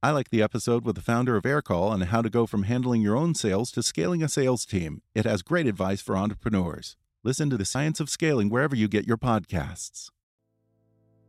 I like the episode with the founder of Aircall on how to go from handling your own sales to scaling a sales team. It has great advice for entrepreneurs. Listen to the science of scaling wherever you get your podcasts.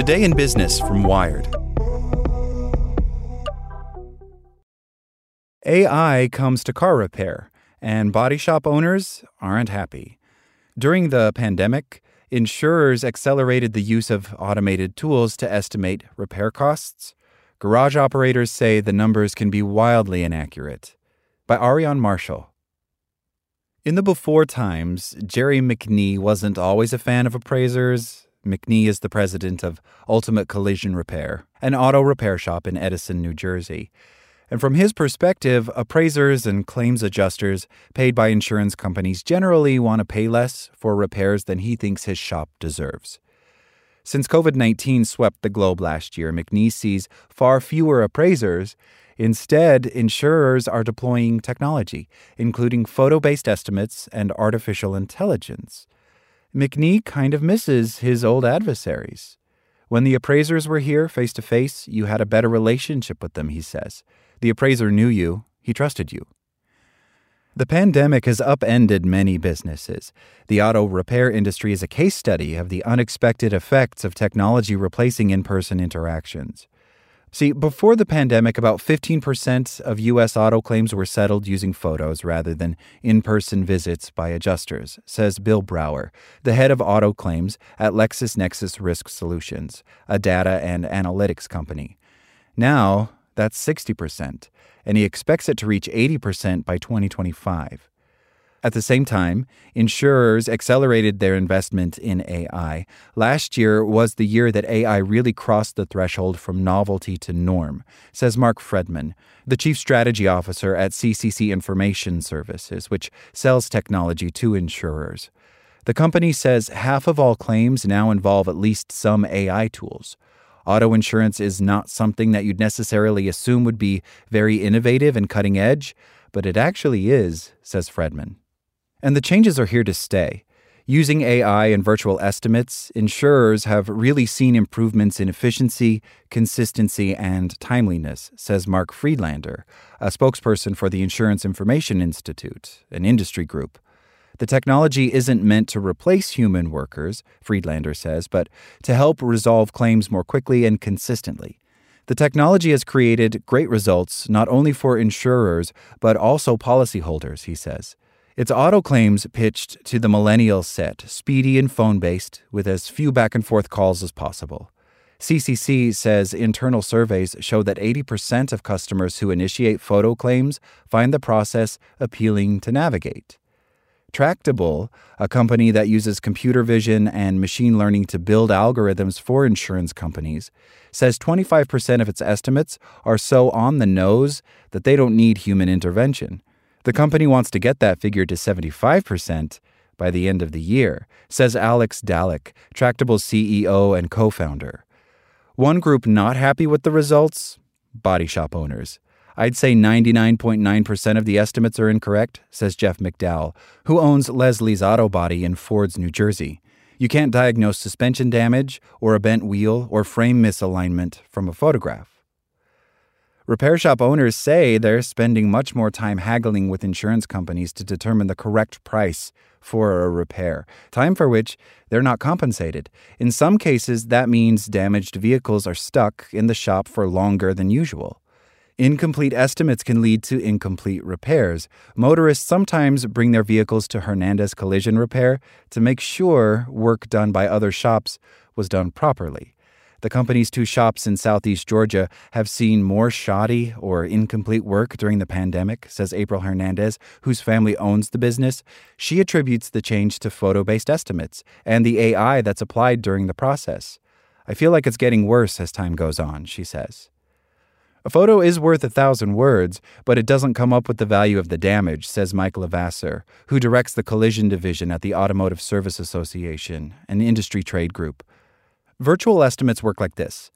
Today in Business from Wired. AI comes to car repair, and body shop owners aren't happy. During the pandemic, insurers accelerated the use of automated tools to estimate repair costs. Garage operators say the numbers can be wildly inaccurate. By Aarian Marshall. In the before times, Jerry McNee wasn't always a fan of appraisers. McNee is the president of Ultimate Collision Repair, an auto repair shop in Edison, New Jersey. And from his perspective, appraisers and claims adjusters paid by insurance companies generally want to pay less for repairs than he thinks his shop deserves. Since COVID 19 swept the globe last year, McNee sees far fewer appraisers. Instead, insurers are deploying technology, including photo based estimates and artificial intelligence. McNee kind of misses his old adversaries. When the appraisers were here face to face, you had a better relationship with them, he says. The appraiser knew you, he trusted you. The pandemic has upended many businesses. The auto repair industry is a case study of the unexpected effects of technology replacing in person interactions. See, before the pandemic, about 15% of U.S. auto claims were settled using photos rather than in person visits by adjusters, says Bill Brower, the head of auto claims at LexisNexis Risk Solutions, a data and analytics company. Now, that's 60%, and he expects it to reach 80% by 2025. At the same time, insurers accelerated their investment in AI. Last year was the year that AI really crossed the threshold from novelty to norm, says Marc Fredman, the chief strategy officer at CCC Information Services, which sells technology to insurers. The company says half of all claims now involve at least some AI tools. Auto insurance is not something that you'd necessarily assume would be very innovative and cutting edge, but it actually is, says Fredman. And the changes are here to stay. Using AI and virtual estimates, insurers have really seen improvements in efficiency, consistency, and timeliness, says Mark Friedlander, a spokesperson for the Insurance Information Institute, an industry group. The technology isn't meant to replace human workers, Friedlander says, but to help resolve claims more quickly and consistently. The technology has created great results not only for insurers, but also policyholders, he says. Its auto claims pitched to the millennial set, speedy and phone based, with as few back and forth calls as possible. CCC says internal surveys show that 80% of customers who initiate photo claims find the process appealing to navigate. Tractable, a company that uses computer vision and machine learning to build algorithms for insurance companies, says 25% of its estimates are so on the nose that they don't need human intervention. The company wants to get that figure to 75% by the end of the year, says Alex Dalyac, Tractable's CEO and co founder. One group not happy with the results body shop owners. I'd say 99.9% of the estimates are incorrect, says Jeff McDowell, who owns Leslie's Auto Body in Fords, New Jersey. You can't diagnose suspension damage or a bent wheel or frame misalignment from a photograph. Repair shop owners say they're spending much more time haggling with insurance companies to determine the correct price for a repair, time for which they're not compensated. In some cases, that means damaged vehicles are stuck in the shop for longer than usual. Incomplete estimates can lead to incomplete repairs. Motorists sometimes bring their vehicles to Hernandez Collision Repair to make sure work done by other shops was done properly. The company's two shops in southeast Georgia have seen more shoddy or incomplete work during the pandemic, says April Hernandez, whose family owns the business. She attributes the change to photo based estimates and the AI that's applied during the process. I feel like it's getting worse as time goes on, she says. A photo is worth a thousand words, but it doesn't come up with the value of the damage, says Mike Levasseur, who directs the collision division at the Automotive Service Association, an industry trade group. Virtual estimates work like this.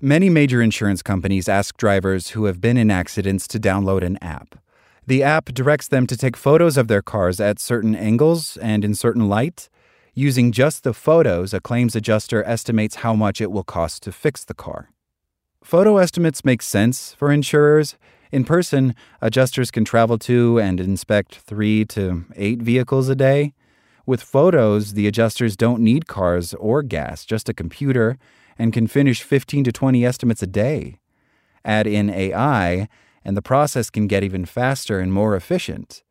Many major insurance companies ask drivers who have been in accidents to download an app. The app directs them to take photos of their cars at certain angles and in certain light. Using just the photos, a claims adjuster estimates how much it will cost to fix the car. Photo estimates make sense for insurers. In person, adjusters can travel to and inspect three to eight vehicles a day. With photos, the adjusters don't need cars or gas, just a computer, and can finish 15 to 20 estimates a day. Add in AI, and the process can get even faster and more efficient.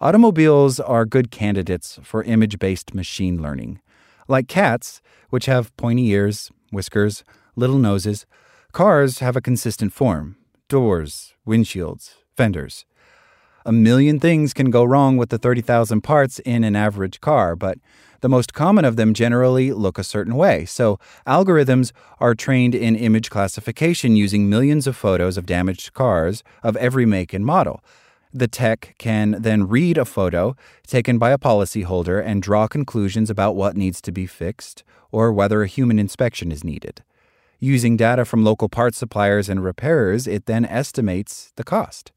Automobiles are good candidates for image based machine learning. Like cats, which have pointy ears, whiskers, little noses, Cars have a consistent form doors, windshields, fenders. A million things can go wrong with the 30,000 parts in an average car, but the most common of them generally look a certain way. So, algorithms are trained in image classification using millions of photos of damaged cars of every make and model. The tech can then read a photo taken by a policyholder and draw conclusions about what needs to be fixed or whether a human inspection is needed. Using data from local parts suppliers and repairers, it then estimates the cost.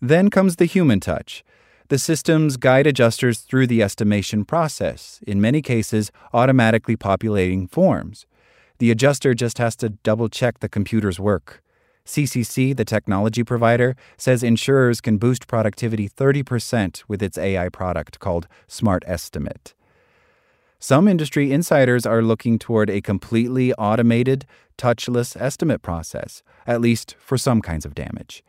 Then comes the human touch. The systems guide adjusters through the estimation process, in many cases, automatically populating forms. The adjuster just has to double check the computer's work. CCC, the technology provider, says insurers can boost productivity 30% with its AI product called Smart Estimate. Some industry insiders are looking toward a completely automated, touchless estimate process, at least for some kinds of damage.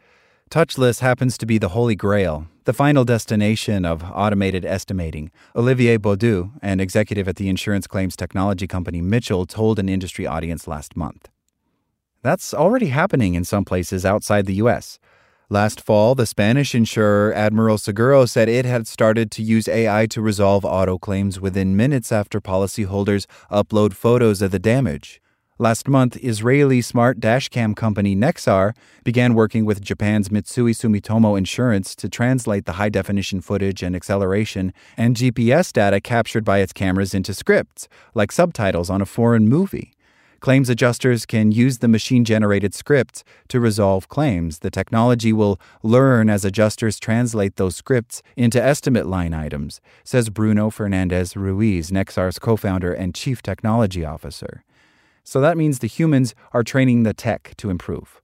Touchless happens to be the holy grail, the final destination of automated estimating. Olivier Baudoux, an executive at the insurance claims technology company Mitchell, told an industry audience last month. That's already happening in some places outside the U.S. Last fall, the Spanish insurer Admiral Seguro said it had started to use AI to resolve auto claims within minutes after policyholders upload photos of the damage. Last month, Israeli smart dashcam company Nexar began working with Japan's Mitsui Sumitomo Insurance to translate the high definition footage and acceleration and GPS data captured by its cameras into scripts, like subtitles on a foreign movie. Claims adjusters can use the machine generated scripts to resolve claims. The technology will learn as adjusters translate those scripts into estimate line items, says Bruno Fernandez Ruiz, Nexar's co founder and chief technology officer. So that means the humans are training the tech to improve.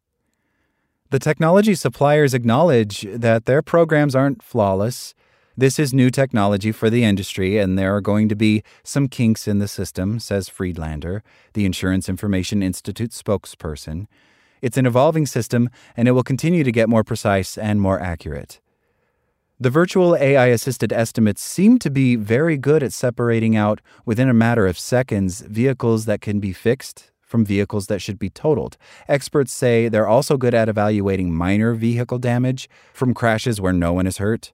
The technology suppliers acknowledge that their programs aren't flawless this is new technology for the industry, and there are going to be some kinks in the system, says Friedlander, the Insurance Information Institute spokesperson. It's an evolving system, and it will continue to get more precise and more accurate. The virtual AI assisted estimates seem to be very good at separating out, within a matter of seconds, vehicles that can be fixed from vehicles that should be totaled. Experts say they're also good at evaluating minor vehicle damage from crashes where no one is hurt.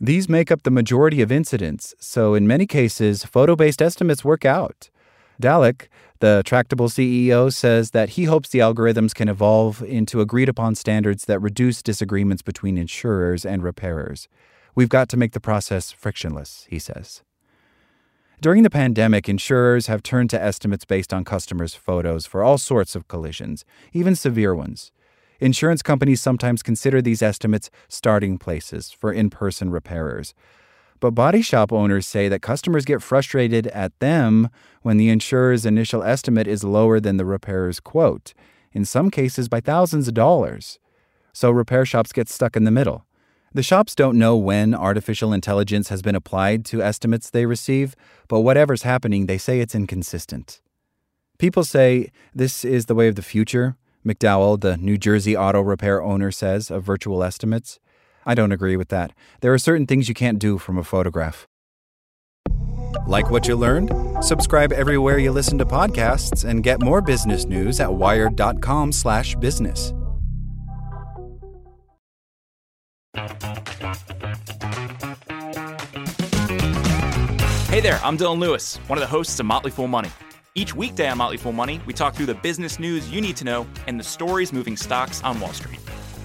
These make up the majority of incidents, so in many cases, photo based estimates work out. Dalyac, the Tractable CEO, says that he hopes the algorithms can evolve into agreed upon standards that reduce disagreements between insurers and repairers. We've got to make the process frictionless, he says. During the pandemic, insurers have turned to estimates based on customers' photos for all sorts of collisions, even severe ones. Insurance companies sometimes consider these estimates starting places for in person repairers. But body shop owners say that customers get frustrated at them when the insurer's initial estimate is lower than the repairer's quote, in some cases by thousands of dollars. So repair shops get stuck in the middle. The shops don't know when artificial intelligence has been applied to estimates they receive, but whatever's happening, they say it's inconsistent. People say this is the way of the future, McDowell, the New Jersey auto repair owner, says of virtual estimates. I don't agree with that. There are certain things you can't do from a photograph. Like what you learned? Subscribe everywhere you listen to podcasts and get more business news at wired.com/business. Hey there, I'm Dylan Lewis, one of the hosts of Motley Fool Money. Each weekday on Motley Fool Money, we talk through the business news you need to know and the stories moving stocks on Wall Street.